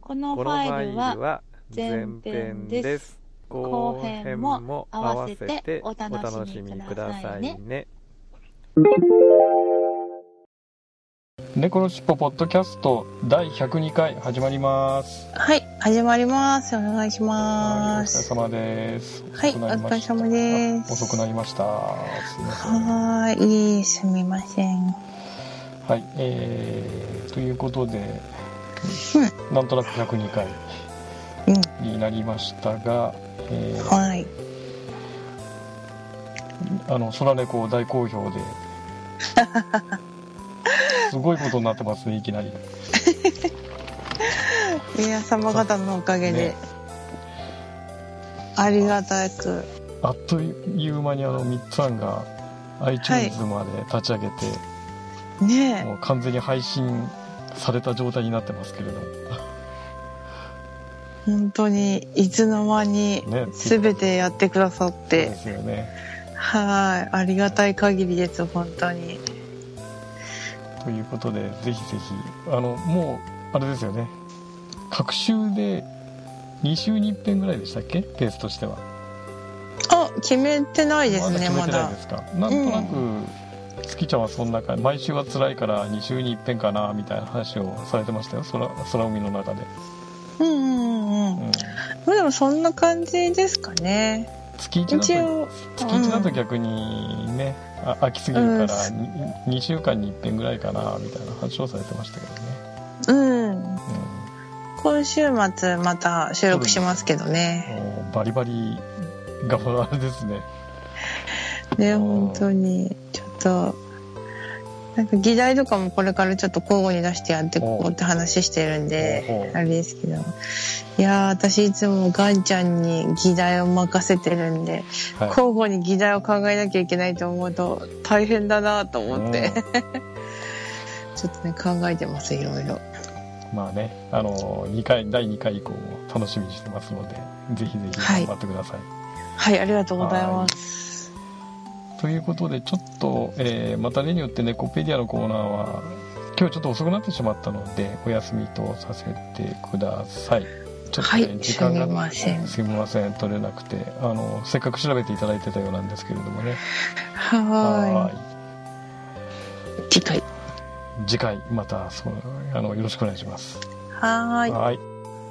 このファイルは前前編編です。後後編編もも合合わわせておお楽楽ししみくだださいね。猫のしっぽポッドキャスト第102回始まります。はい、始まります。お願いします。疲れ様です。はい、お疲れ様です。あ遅くなりました。はーい、いい、すみません。はい、えー、ということで、なんとなく102回うん、になりましたが、えーはい。あの、空猫大好評で、すごいことになってますね、いきなり。皆様方のおかげで、ね。ありがたく、あっという間にあの、3つ案が iTunes まで立ち上げて、ねもう完全に配信された状態になってますけれども。本当に、いつの間にね、すべてやってくださってで、すよね。はい、ありがたい限りです、本当に。ということで、ぜひぜひ、あの、もう、あれですよね。各週で2週に1遍ぐらいでしたっけ？ペースとしては。あ、決めてないですね、まだまだ決めてないで。すか。なんとなく、月ちゃんはそんな感じ、毎週は辛いから2週に1遍かな、みたいな話をされてましたよ。空、空海の中で。うんうんうん。うん。まあでもそんな感じですかね。月1一だと、応、月1だと逆にね、あ飽きすぎるから、う2週間に1遍ぐらいかな、みたいな話をされてましたけどね。うん。うん。今週末また収録しますけどね。バリバリがあれですね。ね、本当に。ちょっと、なんか議題とかもこれからちょっと交互に出してやっていこうって話してるんであれですけど。いやー、私いつもガンちゃんに議題を任せてるんで、はい。交互に議題を考えなきゃいけないと思うと大変だなと思って、ちょっとね、考えてます、いろいろ。まあね、あの、2回、第2回以降も楽しみにしてますので、ぜひぜひはい頑張ってください。はい、ありがとうございます。ということで、ちょっと、えーまた例によってネコペディアのコーナーは、今日ちょっと遅くなってしまったので、お休みとさせてください。ちょっとね、はい時間がすみませんすみません、取れなくて、あの、せっかく調べていただいてたようなんですけれどもね。はーい。次回。次回、また、そう、あの、よろしくお願いします。はーい。はい。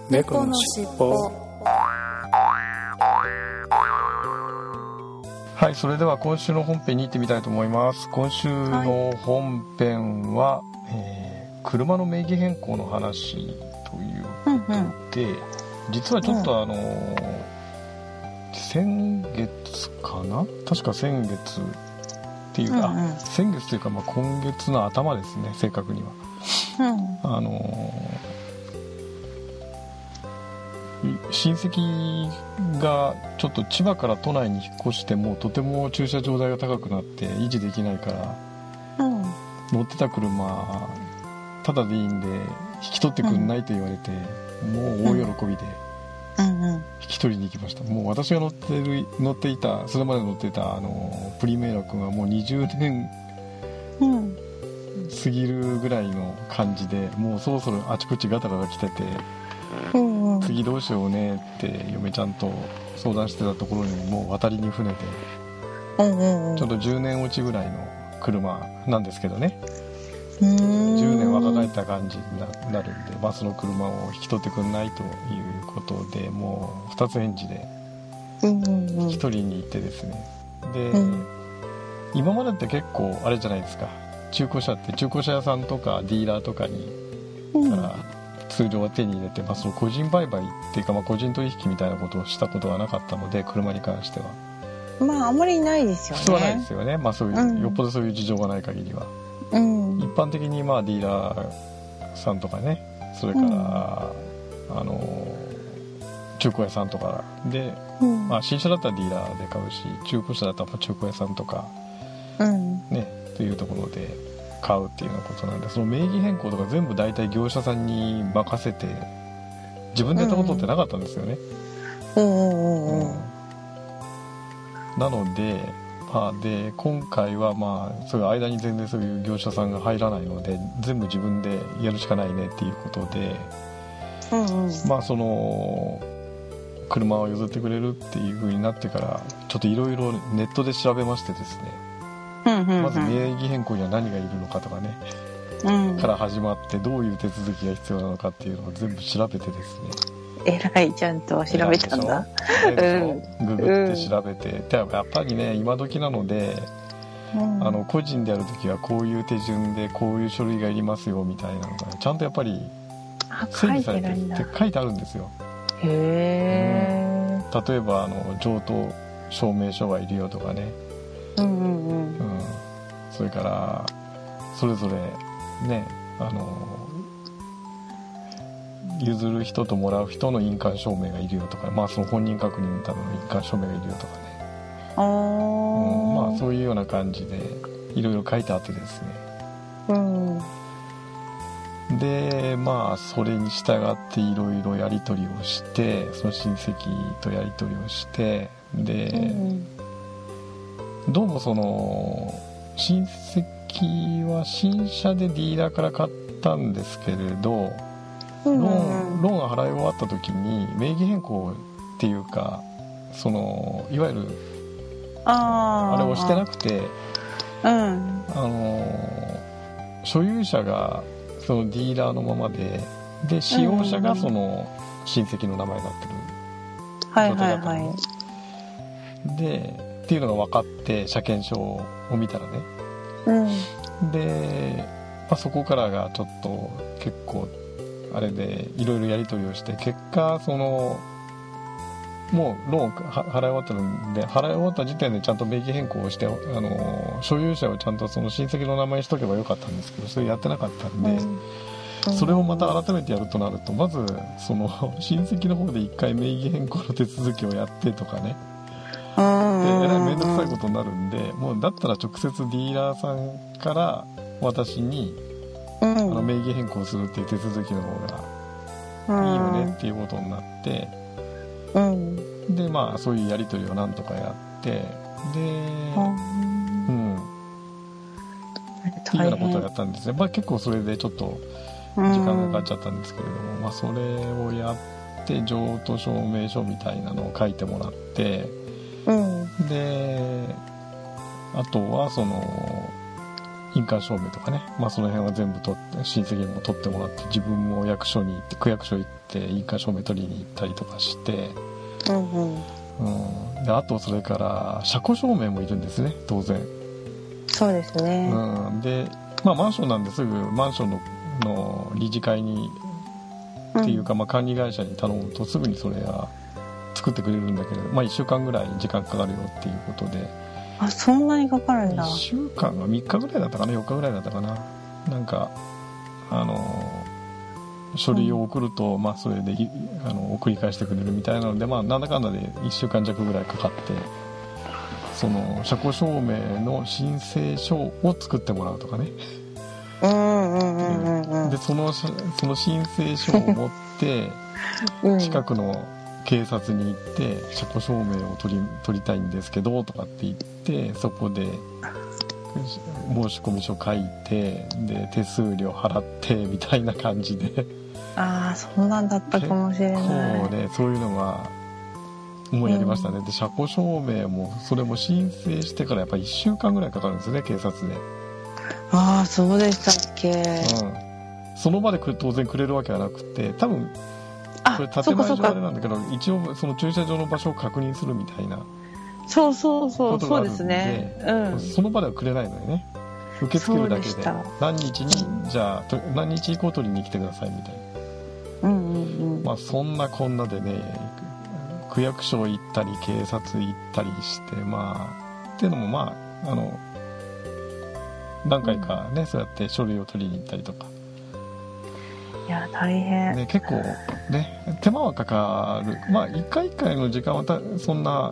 猫のしっぽはい、それでは今週の本編に行ってみたいと思います。今週の本編は、えー車の名義変更の話といううんうん。で、実はちょっとあのー先月かな？確か先月っていうか、うんうんあ先月というか、まあ、今月の頭ですね、正確には。うん。あの親戚がちょっと千葉から都内に引っ越してもうとても駐車場代が高くなって維持できないからうん。乗ってた車ただでいいんで引き取ってくんないと言われて、もう大喜びでうんうん。引き取りに行きましたもう私が乗ってる乗っていたそれまで乗っていたあのプリメーラ君はもう20年うん。過ぎるぐらいの感じでもうそろそろあちこちガタガタ来ててうんうん。次どうしようねって嫁ちゃんと相談してたところにもう渡りに船でうんうんうん。ちょうど10年落ちぐらいの車なんですけどね。10 10年若返った感じにななるんでバスの車を引き取ってくんないということでもう2つ返事で引き取りに行ってですね。で、うん。今までって結構あれじゃないですか。中古車って中古車屋さんとかディーラーとかにうん。から通常は手に入れて、まあ、その個人売買っていうか、まあ、個人取引みたいなことをしたことがなかったので車に関しては。まああんまりないですよね。普通はないですよね、まあ、そういう、うん。よっぽどそういう事情がない限りは。うん。一般的にまあディーラーさんとかね。それから、あの中古屋さんとかで、うん。まあ、新車だったらディーラーで買うし中古車だったら中古屋さんとかうん。ねというところで買うっていうようなことなんでその名義変更とか全部大体業者さんに任せて自分でやったことってなかったんですよね、うん。うん。うんなので,、まあ、で今回はまあそういう間に全然そういう業者さんが入らないので全部自分でやるしかないねっていうことでうんうん。まあその車を譲ってくれるっていう風になってからちょっといろいろネットで調べましてですねまず名義変更には何がいるのかとかね。うん。から始まってどういう手続きが必要なのかっていうのを全部調べてですね。えらいちゃんと調べたんだ。ググって調べて、でやっぱりね今時なのでうん。あの個人でやるときはこういう手順でこういう書類がいりますよみたいなのがちゃんとやっぱり整理されててるんだ。て書いてあるんですよ。へえ例えばあの上等証明書がいるよとかね、うんうんうん。うん、それからそれぞれねあの譲る人ともらう人の印鑑証明がいるよとか、まあ、その本人確認のための印鑑証明がいるよとかね、あうん、まあーそういうような感じでいろいろ書いてあってですね。うん。でまあそれに従っていろいろやり取りをしてその親戚とやり取りをしてで、うんどうもその親戚は新車でディーラーから買ったんですけれどうんローンローンが払い終わった時に名義変更っていうかそのいわゆるあれをしてなくてうん。あの所有者がそのディーラーのままでで使用者がその親戚の名前になってる。はい状態だったのねでっていうのが分かって車検証を見たらね。いうん。で、まあ、そこからがちょっと結構あれでいろいろやり取りをして結果そのもうローンは払い終わってるんで払い終わった時点でちゃんと名義変更をしてあの所有者をちゃんとその親戚の名前にしとけばよかったんですけどそれやってなかったんで、うん。それをまた改めてやるとなるとまずその親戚の方で一回名義変更の手続きをやってとかね。でえらい面倒くさいことになるんでもうだったら直接ディーラーさんから私にうん。あの名義変更するっていう手続きの方がいいよねっていうことになってうん。でまあそういうやり取りをなんとかやってでうん。っていうようなことをやったんですね、まあ、結構それでちょっと時間がかかっちゃったんですけれども、まあ、それをやって譲渡証明書みたいなのを書いてもらってうんであとはその印鑑証明とかね、まあ、その辺は全部取って親戚にも取ってもらって自分も役所に行って区役所行って印鑑証明取りに行ったりとかして、うんうん。うん、であとそれから車庫証明もいるんですね当然、そうですね。うん、で、まあ、マンションなんですぐマンションのの理事会にっていうか、まあ、管理会社に頼むとすぐにそれは作ってくれるんだけど、まあ、1週間ぐらい時間かかるよっていうことで。あそんなにかかるんだ。1週間が3日ぐらいだったかな？4日ぐらいだったかな？なんかあの書類を送ると、まあ、それでいあの送り返してくれるみたいなので、まあ、なんだかんだで1週間弱ぐらいかかってその車庫証明の申請書を作ってもらうとかね。でそのその申請書を持って うん。近くの警察に行って車庫証明を取り取りたいんですけどとかって言ってそこで申し込み書書いてで手数料払って みたいな感じで。ああそんなんだったかもしれこない。うねそういうのがもうやりましたね、で車庫証明もそれも申請してからやっぱ1週間ぐらいかかるんですよね警察で、ああそうでしたっけ。うん、その場でく当然くれるわけはなくて多分あこれ建前上あれかなんだけど一応その駐車場の場所を確認するみたいな。そうそうそうそうですね。うん。その場ではくれないのよね。受け付けるだけで。何日にじゃあと何日以降取りに来てくださいみたいな。うんうんうん。まあそんなこんなでね区役所行ったり警察行ったりしてまあっていうのもまああの何回かね、そうやって書類を取りに行ったりとかいや大変、ね、結構ね手間はかかる。まあ1回1回の時間はたそんな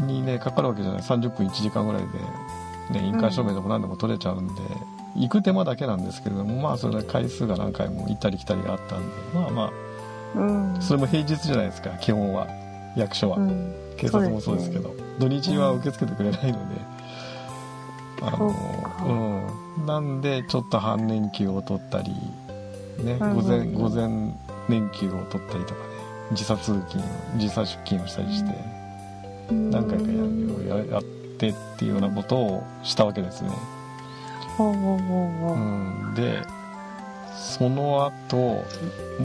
にねかかるわけじゃない。30分1時間ぐらいで、ね、印鑑証明でも何でも取れちゃうんで、行く手間だけなんですけれどもまあそれ回数が何回も行ったり来たりがあったんでまあまうん。あそれも平日じゃないですか基本は。役所は、うん。警察もそうですけど土日は受け付けてくれないので、あのか。うん。なんでちょっと半年休を取ったりねうん午前午前年休を取ったりとかね時差通勤時差出勤をしたりして何回かやるややってっていうようなことをしたわけですね、ほうほうほうほう、うん。でその後も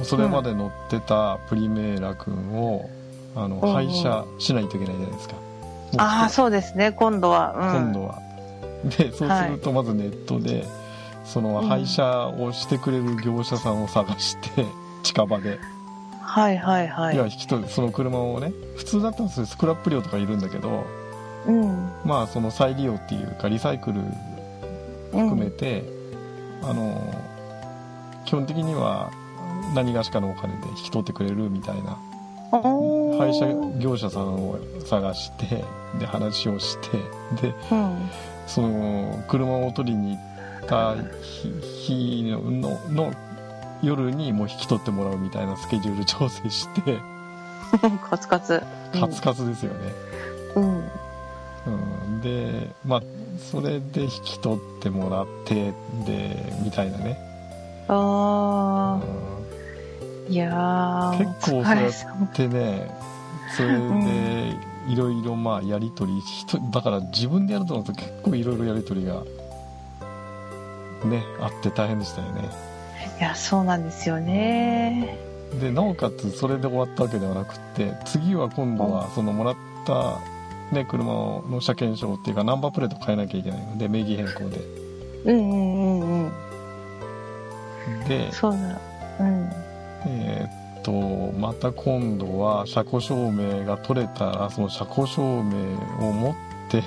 うそれまで乗ってたプリメーラ君をあの廃車しないといけないじゃないですか、ああそうですね。今度は、うん、今度は、でそうするとまずネットで、そのうん廃車をしてくれる業者さんを探して 近場で、はいはいはい。要は引き取るその車をね普通だったらそれスクラップ料とかいるんだけどうん。まあその再利用っていうかリサイクル含めて、あの基本的には何がしかのお金で引き取ってくれるみたいな。おー。廃車業者さんを探してで話をしてでうん。その車を取りに行った日日ののの夜にもう引き取ってもらうみたいなスケジュール調整して。カツカツ。カツカツですよね、うん。うん、でまあそれで引き取ってもらってでみたいなね、あうあいやー結構お疲れ様。ん、でねそれでいろいろまあやり取り人だから自分でやるとなると結構いろいろやり取りがねあって大変でしたよね。いやそうなんですよね。でなおかつそれで終わったわけではなくって次は今度はそのもらった、ね、車の車検証っていうかナンバープレート変えなきゃいけないので名義変更で。うんうんうんうん。でそうだうん。えーっとまた今度は車庫証明が取れたらその車庫証明を持って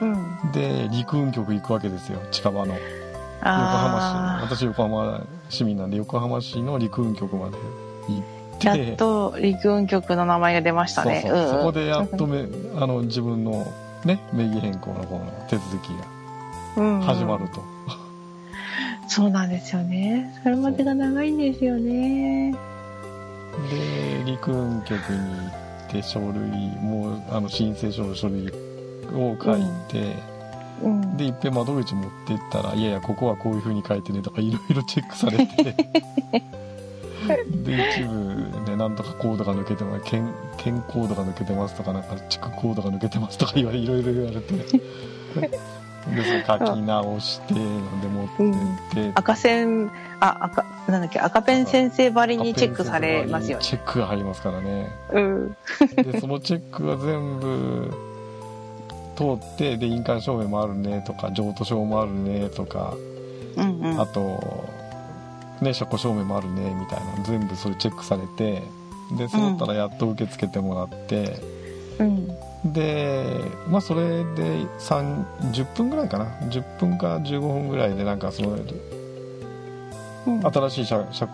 うん。で陸運局行くわけですよ近場の横あ浜市。私横浜市民なんで横浜市の陸運局まで行って。あやっと陸運局の名前が出ましたね。そうそう、んん。そこでやっとめあの自分のね名義変更の方の手続きうんが始まると、そうなんですよね。それまでが長いんですよね。で陸運局に行って書類もうあの申請書の書類を書いて、うんでいっぺん窓口持ってったら「いやいやここはこういう風に書いてね」とかいろいろチェックされて。で一部でなんとかコードが抜けてます。県県コードが抜けてますとかなんか地区コードが抜けてますとかいろいろ言われて。でそれ書き直してので持ってって、赤線あ赤なんだっけ赤ペン先生ばりにチェックされますよね。チェックが入りますからね。うん。でそのチェックが全部通ってで印鑑証明もあるねとか譲渡証もあるねとかうんうん。あとね車庫証明もあるねみたいな全部それチェックされてで揃ったらやっと受け付けてもらって、うん。でまあそれで3 10分ぐらいかな。10分か15分ぐらいでなんかそのうん。新しい車車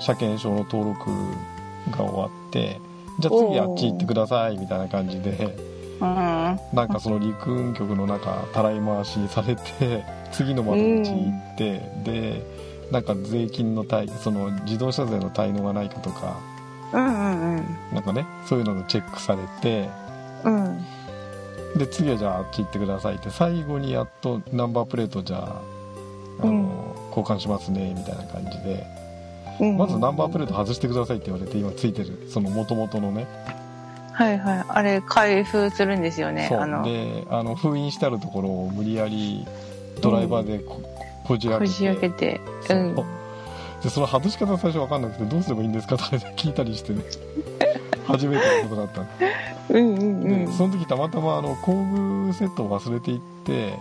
車検証の登録が終わってじゃあ次あっち行ってくださいみたいな感じでうんなんかその陸運局の中たらい回しされて 次の窓口行って、でなんか税金の滞その自動車税の滞納がないかとかうんうんなんかねそういうのがチェックされてうん。で次はじゃああっち行ってくださいって最後にやっとナンバープレートじゃああの、うん。交換しますねみたいな感じで。うん。まずナンバープレート外してくださいって言われて今ついてるその元々のねはいはい。あれ開封するんですよね。あの。であの封印してあるところを無理やりドライバーでこ,、こじ開けて。こじ開けて。う。ん。でその外し方最初分かんなくてどうすればいいんですかとか聞いたりしてね。初めてのことだったんで。うんうんうん。その時たまたまあの工具セットを忘れていって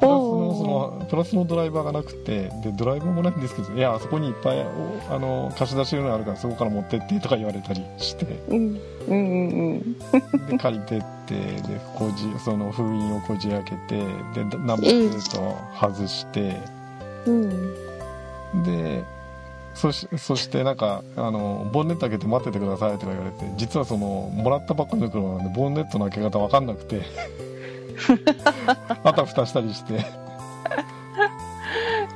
プラスのそのプラスのドライバーがなくてでドライバーもないんですけどいやあそこにいっぱいおあの貸し出し用のあるからそこから持ってってとか言われたりして。うんうんうんうん。で借りてってでこじその封印をこじ開けてでナンバープレートを外して、うん。でそしそしてなんかあの「ボンネット開けて待っててください」とか言われて実はそのもらったばっかりの車なんでボンネットの開け方分かんなくて あたふたしたりして。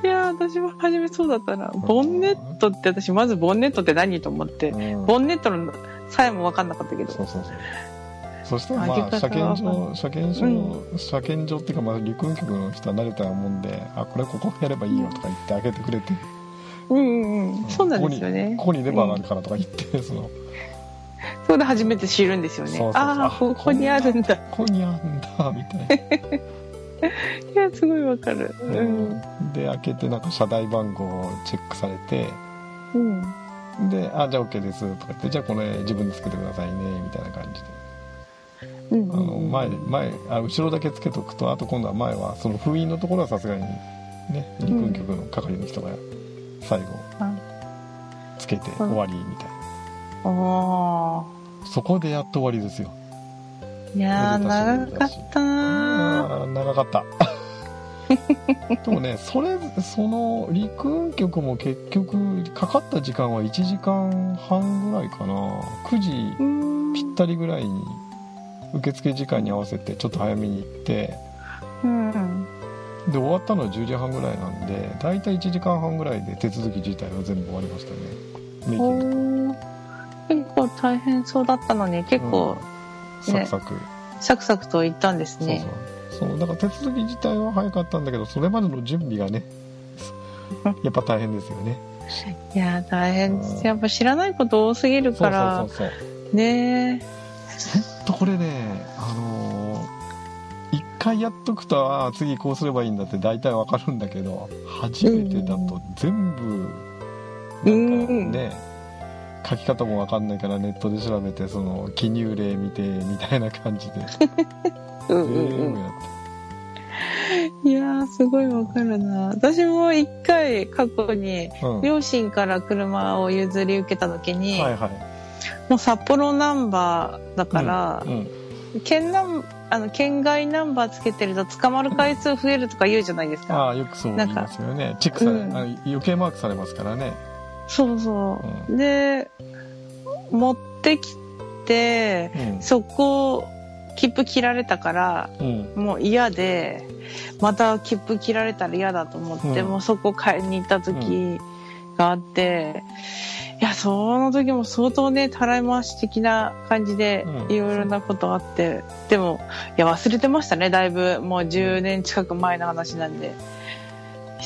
いやー私も初めそうだったな。ボンネットって私まずボンネットって何と思って。うん。ボンネットのさえも分かんなかったけど。そうそうそう。そしたらまあ車検は場車検場、車検場っていうかまあ陸運局の人は慣れたもんであこれここやればいいよとか言って開けてくれて、うんうんうん。そうなんですよね。ここにここにレバーがあるからとか言って、そのそれで初めて知るんですよね。ああここにあるんだ。ここにあるんだみたいな。いやすごいわかる。うん。で開けてなんか車台番号をチェックされてうん。で「あじゃあ OK です」とか言って「じゃあこれ自分でつけてくださいね」みたいな感じで。うんあの前前あ後ろだけつけとくとあと今度は前はその封印のところはさすがにね陸運局の係の人が最後あ。つけて終わりみたいな。おそこでやっと終わりですよ。ーいやー長かったな長かった。でもねそれその陸運局も結局かかった時間は1時間半ぐらいかな。9時ぴったりぐらいに受付時間に合わせてちょっと早めに行って。うんで終わったのは10時半ぐらいなんで大体1時間半ぐらいで手続き自体は全部終わりましたね。メイキおングー結構大変そうだったのに結構サクサク、サクサクといったんですね、そうそう。そうだから手続き自体は早かったんだけどそれまでの準備がね やっぱ大変ですよね。いやー大変。ですやっぱ知らないこと多すぎるそうからそうそうそうねほんとこれねあのー一回やっとくとあー次こうすればいいんだって大体わかるんだけど初めてだと全部なんかね書き方もわかんないからネットで調べてその記入例見てみたいな感じで。うんうんやって。いやーすごいわかるな。私も一回過去にうん。両親から車を譲り受けた時に、はいはい。もう札幌ナンバーだから、うん県ナンあの県外ナンバーつけてると捕まる回数増えるとか言うじゃないですか、ああよくそう言いますよね。チェックされ、余計マークされますからねそうそう、で持ってきてうん。そこ切符切られたからうん。もう嫌でまた切符切られたら嫌だと思って、うん。もうそこ買いに行った時があって、いやその時も相当ねたらい回し的な感じでうん。いろいろなことあって、でもいや忘れてましたねだいぶ。もう10年近く前の話なんで。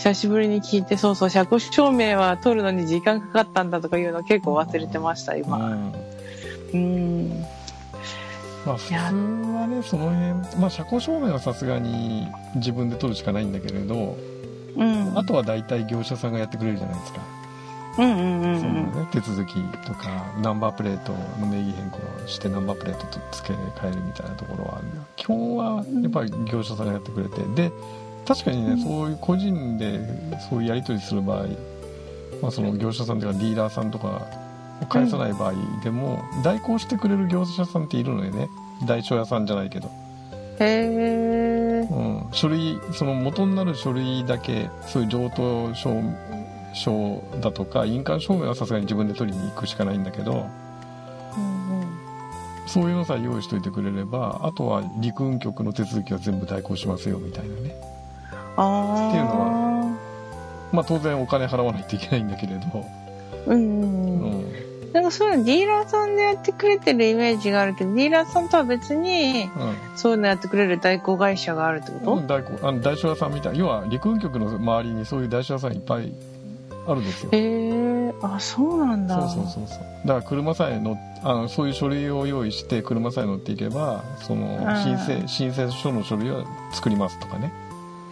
久しぶりに聞いて、そうそう、車庫証明は取るのに時間かかったんだとかいうの結構忘れてました、う今。んうん。まあ普通はねその辺まあ車庫証明はさすがに自分で取るしかないんだけれど、うん。あとは大体業者さんがやってくれるじゃないですか、うんうんうんうん。ね、手続きとかナンバープレートの名義変更してナンバープレートと付け替えるみたいなところは基本はやっぱり業者さんがやってくれてで確かにね、うん。そういう個人でそういうやり取りする場合、まあ、その業者さんとかディーラーさんとかを返さない場合でも、代行してくれる業者さんっているのよね。代書屋さんじゃないけど、へー。うん、書類その元になる書類だけそういう上等証証だとか印鑑証明はさすがに自分で取りに行くしかないんだけどうんうん。そういうのさえ用意しといてくれればあとは陸運局の手続きは全部代行しますよみたいなねあっていうのはまあ当然お金払わないといけないんだけれど、うんうんなんかそういうのディーラーさんでやってくれてるイメージがあるけどディーラーさんとは別にそういうのやってくれる代行会社があるってうんこ代行あの代書屋さんみたい要は陸運局の周りにそういう代書屋さんいっぱいあるんですよ。とへえあそうなんだ。そうそうそうそう。だから車さえ乗っあのそういう書類を用意して車さえ乗っていけばその申請申請書の書類は作りますとかね、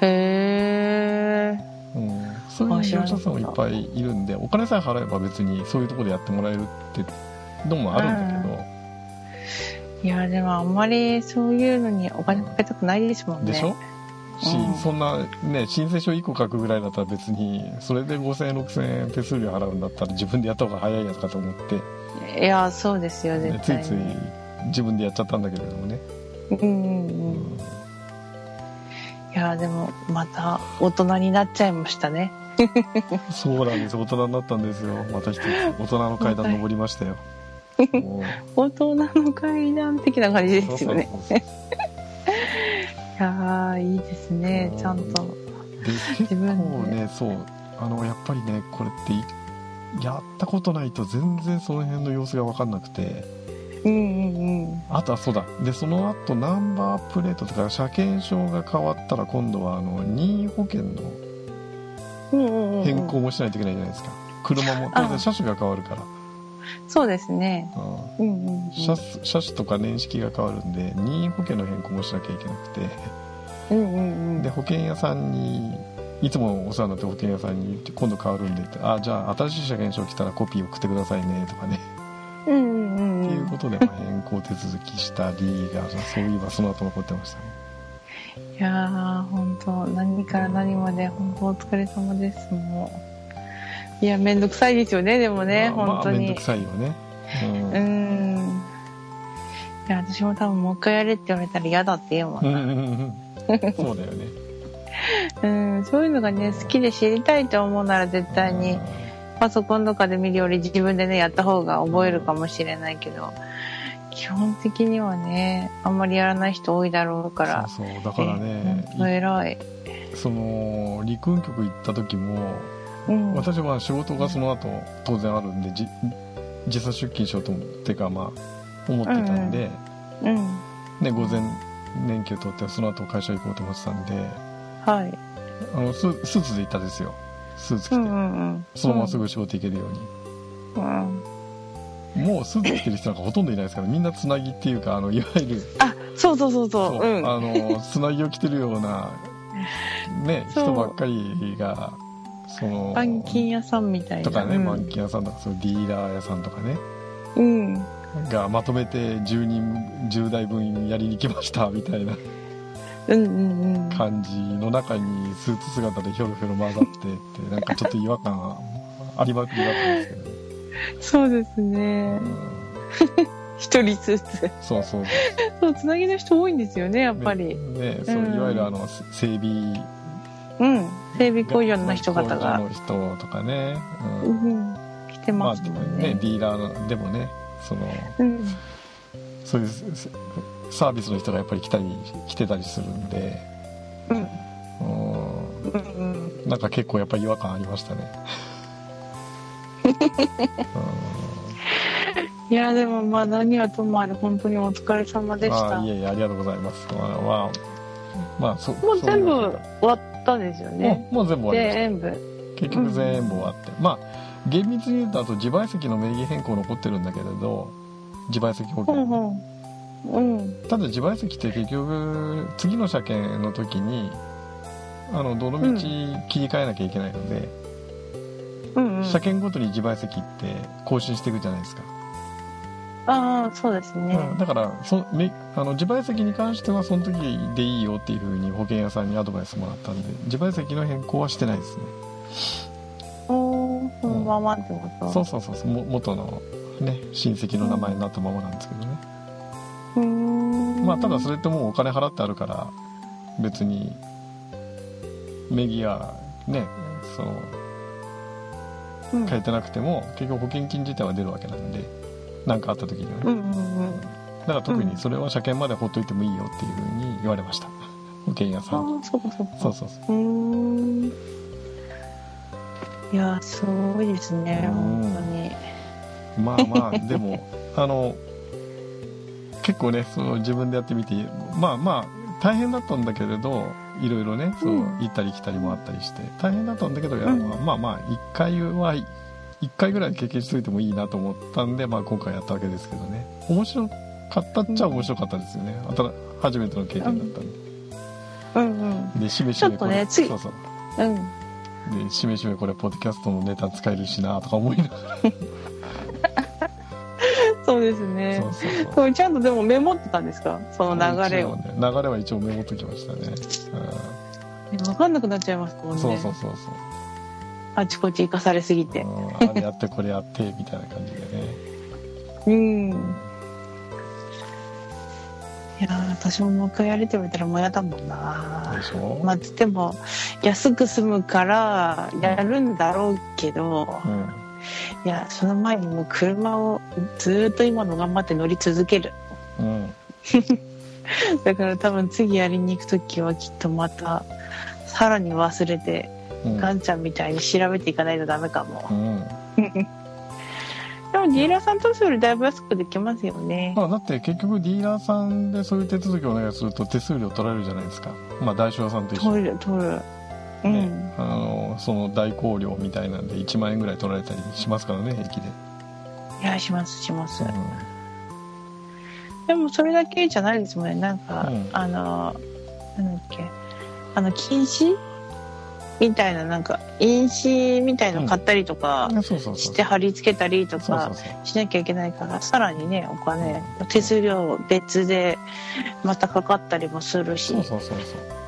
へえうん、そういう業者さんもいっぱいいるんでお金さえ払えば別にそういうところでやってもらえるってのもあるんだけど、いやでもあんまりそういうのにお金かけたくないですもんね。でしょ？し、うん。そんなね申請書1個書くぐらいだったら別にそれで5000円6000円手数料払うんだったら自分でやった方が早いやつかと思って、いやそうですよね絶対に。ついつい自分でやっちゃったんだけれどもね、うんうん。うんいやでもまた大人になっちゃいましたね。そうなんです。大人になったんですよ。また一つ大人の階段登りましたよ。大人の階段的な感じですよね。いやー、いいですね。う。んちゃんと。で結分で。構ねそう。あのやっぱりねこれっていやったことないと全然その辺の様子が分かんなくてうんうんうん。あとはそうだでその後ナンバープレートとか車検証が変わったら今度はあの任意保険の。変更もしないといけないじゃないですか車も当然車種が変わるから、そうですね。うんうんうんうん。車車種とか年式が変わるんで任意保険の変更もしなきゃいけなくてうんうんうん。で保険屋さんにいつもお世話になってる保険屋さんに今度変わるんでってあじゃあ新しい車検証来たらコピー送ってくださいねとかね、うんっていうことでまあ変更手続きしたりがそういえばその後残ってましたねいやー、本当何から何まで、本当お疲れ様です、もう。いや、めんどくさいですよね、でもね、まあ本当に。まあめんどくさいよね、うんうーん。いや、私も多分もう一回やれって言われたら嫌だって言うもんな。うんうんうんそうだよね うん、そういうのがね、好きで知りたいと思うなら絶対にパソコンとかで見るより自分でね、やった方が覚えるかもしれないけど、基本的にはね、あんまりやらない人多いだろうから。そうそうだからね偉い。いその陸運局行った時もうん。私は仕事がその後当然あるんでじ時差出勤しようと思ってかまあ思ってたんで、うん。ね、午前年休取ってその後会社行こうと思ってたんではい。あのススーツで行ったんですよスーツ着て、うんうんうん。そのまますぐ仕事行けるように、うん。もうスーツ着てる人なんかほとんどいないですからみんなつなぎっていうかあのいわゆるあ、そうそうそうそう。そううん。あのつなぎを着てるようなね 人ばっかりがその板金屋さんみたいな。とかね、うん板金屋さんとかそういうディーラー屋さんとかねうん。がまとめて10人10台分やりに来ましたみたいなうんうんうん。感じの中にスーツ姿でひょろひょろ混ざってってなんかちょっと違和感ありまくりだったんですけどね、そうですねう。ん一人ずつ。そうそうそう、つなぎの人多いんですよね、やっぱり。ねそううんいわゆるあの整備うん。整備工場の人方工場が。の人とかね、ううんん。来てまあますもんねね。ディーラーでもねそのうん。そういうサービスの人がやっぱり来たり来てたりするんで、うんうん。なんか結構やっぱり違和感ありましたね。いや、でもまあ何はともあれ本当にお疲れ様でした。いえいえありがとうございます。まあ、まあ、まあ、そう全部終わったんですよね。もうもう全部終わり全部。た。結局全部終わって。まあ、厳密に言うとあと自賠責の名義変更残ってるんだけれど、自賠責保険。ほん。うん。ただ自賠責って結局、次の車検の時に、あの、どの道切り替えなきゃいけないので、うんうん。車検ごとに自賠責って更新していくじゃないですか。ああ、そうですね。うんだからそめあの自賠責に関してはその時でいいよっていうふうに保険屋さんにアドバイスもらったんで自賠責の変更はしてないですねおー、そのままってことそうそうそうそうも元のね親戚の名前になったままなんですけどね、うーん。まあただそれってもうお金払ってあるから別に名義やねそのうん、変えてなくても結局保険金自体は出るわけなんで何かあった時にはね、うんうんうん。だから特にそれは車検までほっといてもいいよっていうふうに言われました保険屋さんそうかそうか。そうそうそう。いや、すごいですね、うん本当に。まあまあでも あの結構ねその自分でやってみてまあまあ大変だったんだけれどいろいろねそううん。行ったり来たりもあったりして大変だったんだけど、いやうんまあまあ1回は1回ぐらい経験しといてもいいなと思ったんで、まあ、今回やったわけですけどね。面白かったっちゃ面白かったですよね、初めての経験だったんで、うんうん。でしめしめこれ。ね次そうそう。うん。でしめしめこれポッドキャストのネタ使えるしなとか思いながら、そうですね。そう。そうそう。これちゃんとでもメモってたんですか？その流れを。ね。流れは一応メモっときましたね、わかんなくなっちゃいますもうんん、ね。そうそうそうそう、あちこち行かされすぎて。うん、あれやってこれやってみたいな感じでね。うん。いいやー私ももう一回やれって言われたらもう嫌だもんな。でしょ、まあつっても安く済むからやるんだろうけどうんいやその前にもう車をずーっと今の頑張って乗り続ける。うん。だから多分次やりに行く時はきっとまたさらに忘れてうん。ガンちゃんみたいに調べていかないとダメかも。うん。でもディーラーさんとすよりだいぶ安くできますよね。まあ、だって結局ディーラーさんでそういう手続きをお願いすると手数料取られるじゃないですか。まあ代書屋さんと一緒に、取る取るうねん。あのその代行料みたいなんで1万円ぐらい取られたりしますからね駅で、いやしますします。うでもそれだけじゃないですもんね。なんか、うん。あのなんだっけ。あの禁止？みたいななんか印紙みたいの買ったりとかして貼り付けたりとかしなきゃいけないからさらにねお金手数料別でまたかかったりもするし。そうそうそうそう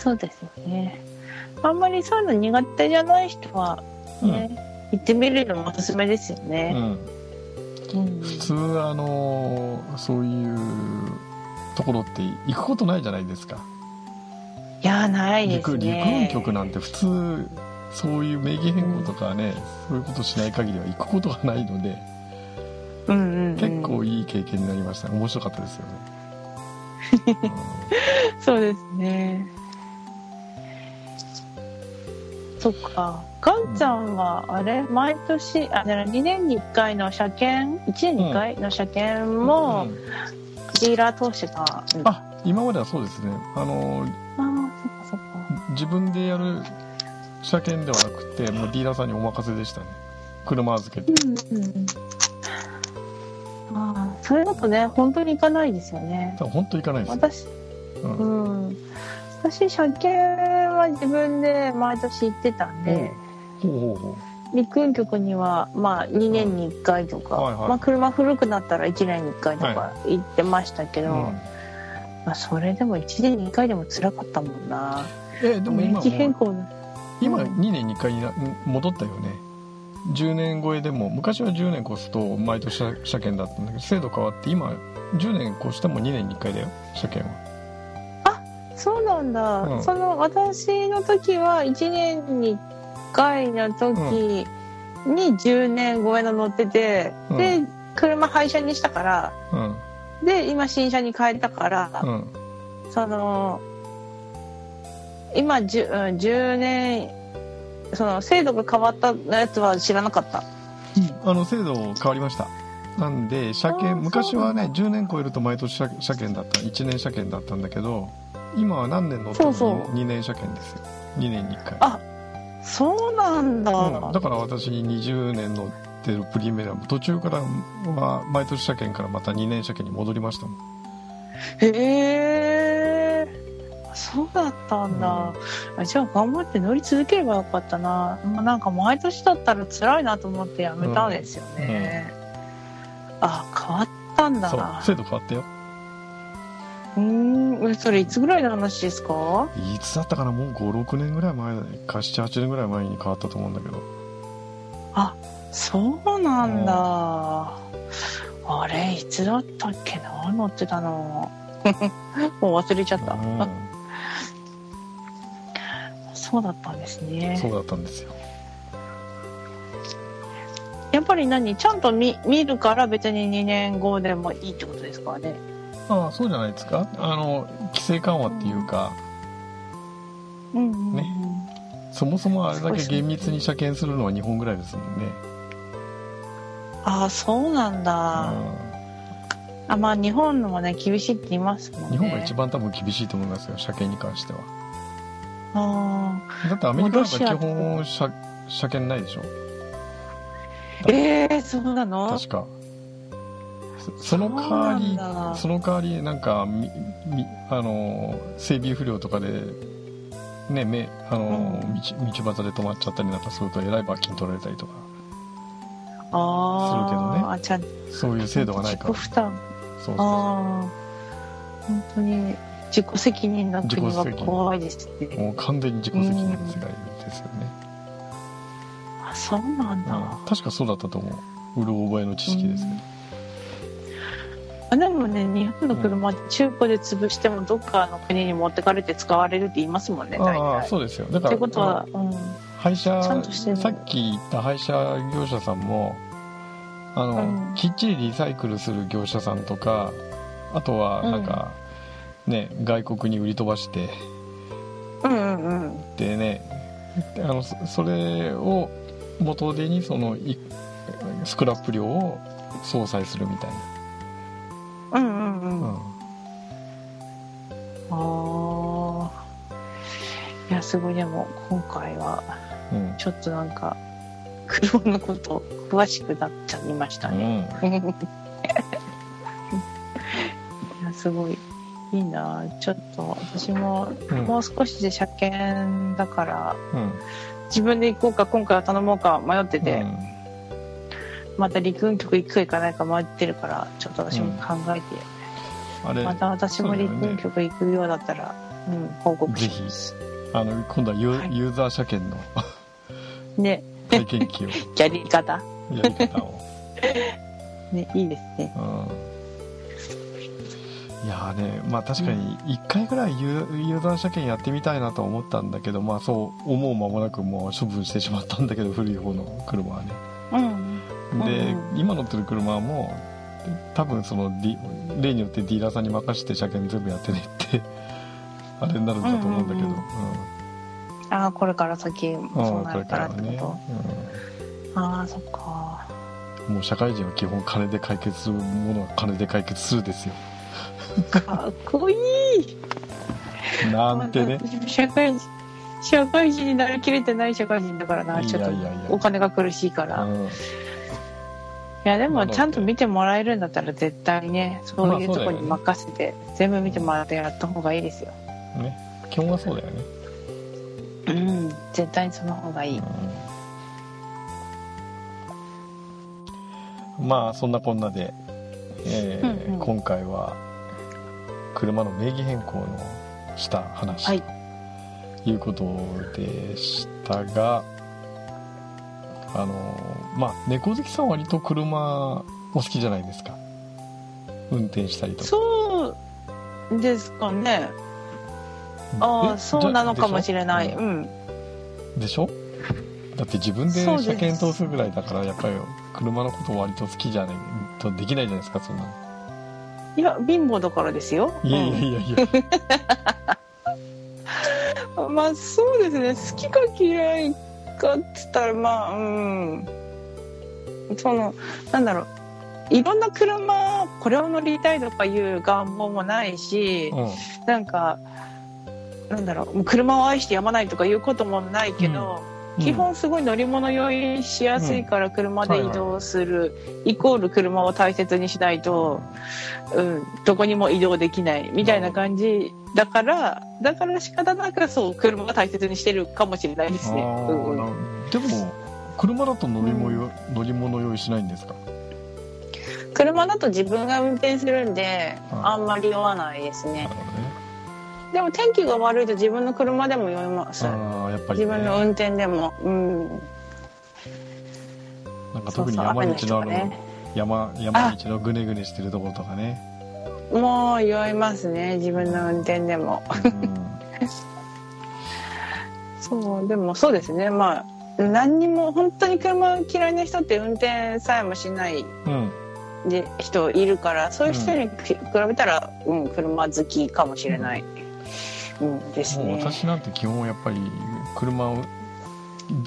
そうですよね。あんまりそういうの苦手じゃない人はね、行ってみるのもおすすめですようね、ん、うん。普通あのそういうところって行くことないじゃないですか。いやないです陸陸ね運局なんて普通そういう名義変更とかね、そういうことしない限りは行くことがないのでうんうん、うん、結構いい経験になりました。面白かったですよね、そうですね。そっか。ガンちゃんは、あれ、毎年、あ、だから2年に1回の車検、1年に1回の車検うんもうんディーラー通してた。ああ今まではそうですねあのあー、そっかそっか。自分でやる車検ではなくてもうディーラーさんにお任せでしたね車預けてうんうん。ああ、そういうことね、本当に行かないですよね。本当行かないですよ、私、うんうん。私、車検は自分で毎年行ってたんで、陸運局には、まあ、2年に1回とか、はいはい。まあ、車古くなったら1年に1回とか行ってましたけど、う、うん。まあ、それでも1年に1回でも辛かったもんな。えでも今変も更の。今うん。2年に1回にな戻ったよね。10年超えでも昔は10年越すと毎年車車検だったんだけど制度変わって今10年越しても2年に1回だよ車検はそうなんだ、うん。その私の時は1年に1回の時に10年超えの乗ってて、うん。で車廃車にしたからうん。で今新車に変えたから、うん。その今 10, うん10年その制度が変わったやつは知らなかった。あの制度変わりました。なんで車検昔はねそう10年超えると毎年車車検だった1年車検だったんだけど今は何年乗ってもそうそう。2, 年車検ですよ。2年に1回。あそうなんだ、うん、だから私20年乗ってるプリメラも途中からは毎年車検からまた2年車検に戻りましたもん。へえ。そうだったんだ、あじゃあ頑張って乗り続ければよかったな、まあ、なんか毎年だったら辛いなと思ってやめたんですよね、あ変わったんだそう制度変わったようーん。えそれいつぐらいの話ですか？いつだったかな？もう56年ぐらい前か78年ぐらい前に変わったと思うんだけど。そうなんだ、あれいつだったっけな？乗ってたの。もう忘れちゃった、うん。そうだったんですね。そうだったんですよ。やっぱり何？ちゃんと見見るから別に2年後でもいいってことですかね？ああそうじゃないですか？あの規制緩和っていうか、うんね。そもそもあれだけ厳密に車検するのは日本ぐらいですもんね、ああそうなんだ、あまあ日本のもね厳しいって言いますもんね。うん日本が一番多分厳しいと思いますよ車検に関しては。あだってアメリカなんか基本車車検ないでしょ？ーええそうなの？確かそその代わりその代わりなんかみみあの整備不良とかでねめあの、うん。道道端で止まっちゃったりなんかするとえらい罰金取られたりとか。あするけどね。そういう制度がないから。自己負担。そうそう。ああ本当に自己責任な国は怖いですね。もう完全に自己責任の世界ですよね、あそうなんだ、うん確かそうだったと思う。うる覚えの知識ですけど、あでもね日本の車って中古で潰してもどっかの国に持ってかれて使われるって言いますもんね大ああ体そうですよ。だからってことは、うん、廃車さっき言った廃車業者さんもあの、うん。きっちりリサイクルする業者さんとかあとはなんか、ね外国に売り飛ばしてうんうんうん。でねあのそそれを元手にそのいスクラップ量を相殺するみたいうんうんうん、な、ああいやすごい。でも今回はうんうん。ちょっとなんか車のこと詳しくなっちゃいましたね、うん。いやすごい。いいな。ちょっと私もうん。もう少しで車検だからうん。自分で行こうか今回は頼もうか迷ってて、うんまた陸運局行くか行かないか迷ってるからちょっと私も考えて、あれ。また私も陸運局行くようだったらう、ん、報告します。あの今度はユ,、はい。ユーザー車検のね。体験記を。やり方。やり方を。ねいいですね。うん。いやーねまあ確かに1回ぐらいユーユーザー車検やってみたいなと思ったんだけどまあそう思う間もなくもう処分してしまったんだけど古い方の車はね。うんで、うん今乗ってる車はもう多分その例によってディーラーさんに任せて車検全部やってねって あれになるんだと思うんだけど、うんうんああこれから先うんそうなるからってこらはね、と、ああそっか。うんもう社会人は基本金で解決するものは金で解決するですよ。かっこいい。なんてね。社会人社会人になりきれてない社会人だからないちょっとお金が苦しいから、いうんだってもちゃんと見てもらえるんだったら絶対ねそういうところに任せて、全部見てもらってやった方がいいですよ。ね。基本はそうだよね、うん。絶対にその方がいい、うん。まあそんなこんなで、えーうんうん。今回は車の名義変更のした話、はい。ということでしたがあのまあ猫好きさんは割と車お好きじゃないですか。運転したりとか。そうですかね。ああえそうなのかもしれない。うん。でしょ？だって自分で車検通すぐらいだからやっぱり車のこと割と好きじゃないとできないじゃないですかそんなの。いや貧乏だからですよ。いやいやいやいや、うん。まあそうですね。好きか嫌いかっつったらまあうん。そのなんだろう。いろんな車これを乗りたいとかいう願望もないし、うんなんかなんだろう。車を愛してやまないとかいうこともないけど、基本すごい乗り物酔いしやすいから車で移動する、イコール車を大切にしないと、うん、どこにも移動できない。みたいな感じだからだから仕方なくそう車が大切にしてるかもしれないですね。うんでも車だと乗り物よ、乗り物用意しないんですか？車だと自分が運転するんでうんあんまり酔わないですね。でも天気が悪いと自分の車でも酔います。やっぱり、ね、自分の運転でも。うん。なんか特に山道のあのね。山山道のぐねぐねしてるところとかね、もう酔いますね自分の運転でも。そうでもそうですね。まあ何にも本当に車嫌いな人って運転さえもしないうん、うん、で人いるからそういう人に比べたら、うん、車好きかもしれない、うん、ですね。私なんて基本やっぱり車を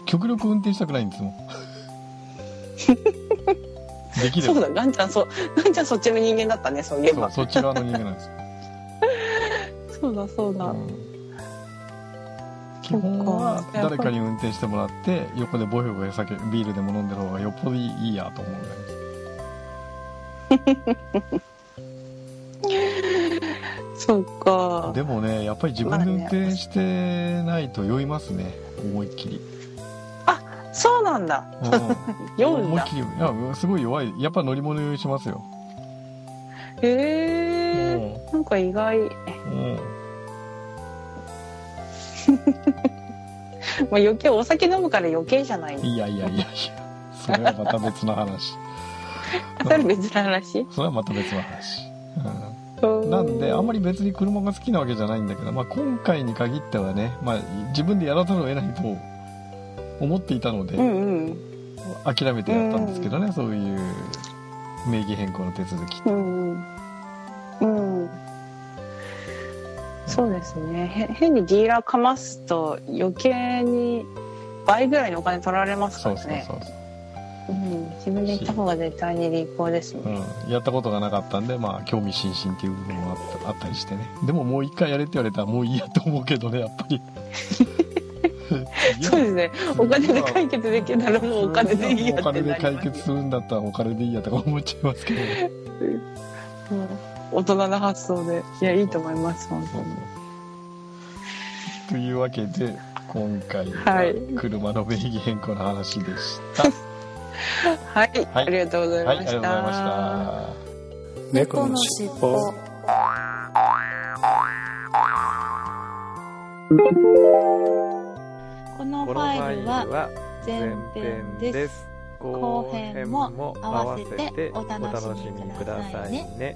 極力運転したくないんですもん できればそうだガンちゃんそうガンちゃんそっちの人間だったねそういえそうばそっち側の人間なんです、そうだそうだ、うん。基本は誰かに運転してもらって横でボヨボヨ酒ビールでも飲んでる方がよっぽどいいやと思うんです そうか。でもねやっぱり自分で運転してないと酔いますね思いっきり、そうなんだ。うん、酔うんだ。思いやすごい弱い。やっぱ乗り物酔いしますよ、へえ。なんか意外。うん。まあ余計お酒飲むから余計じゃない。いやいやいやいや。それはまた別の話。それ別の話？それはまた別の話。うん。なんであんまり別に車が好きなわけじゃないんだけど、まあ、今回に限ってはね、まあ、自分でやらざるを得ないと思っていたので、うんうん。諦めてやったんですけどね、そういう名義変更の手続き。ってうんうん。うん。そうですね。へ変にディーラーかますと余計に倍ぐらいのお金取られますからね。そうそうそうう。ん、自分で行った方が絶対に利口ですそう、ね、うん、やったことがなかったんで、まあ、興味津々っていう部分もあったあったりしてね。でももう一回やれって言われたらもういいやと思うけどねやっぱり そうですね。お金で解決できたらもうお金でいいやってお金でなります解決するんだったらお金でいいやとか思っちゃいますけどね。うん大人な発想で。いやいいと思います本当に。というわけで今回ははい車の名義変更の話でした。はい、はい。ありがとうございはい、あました、りがとうございました。猫のしっぽこのファイルはは前前編編でですす。後後編編もも合合わわせておお楽しみくだださいね。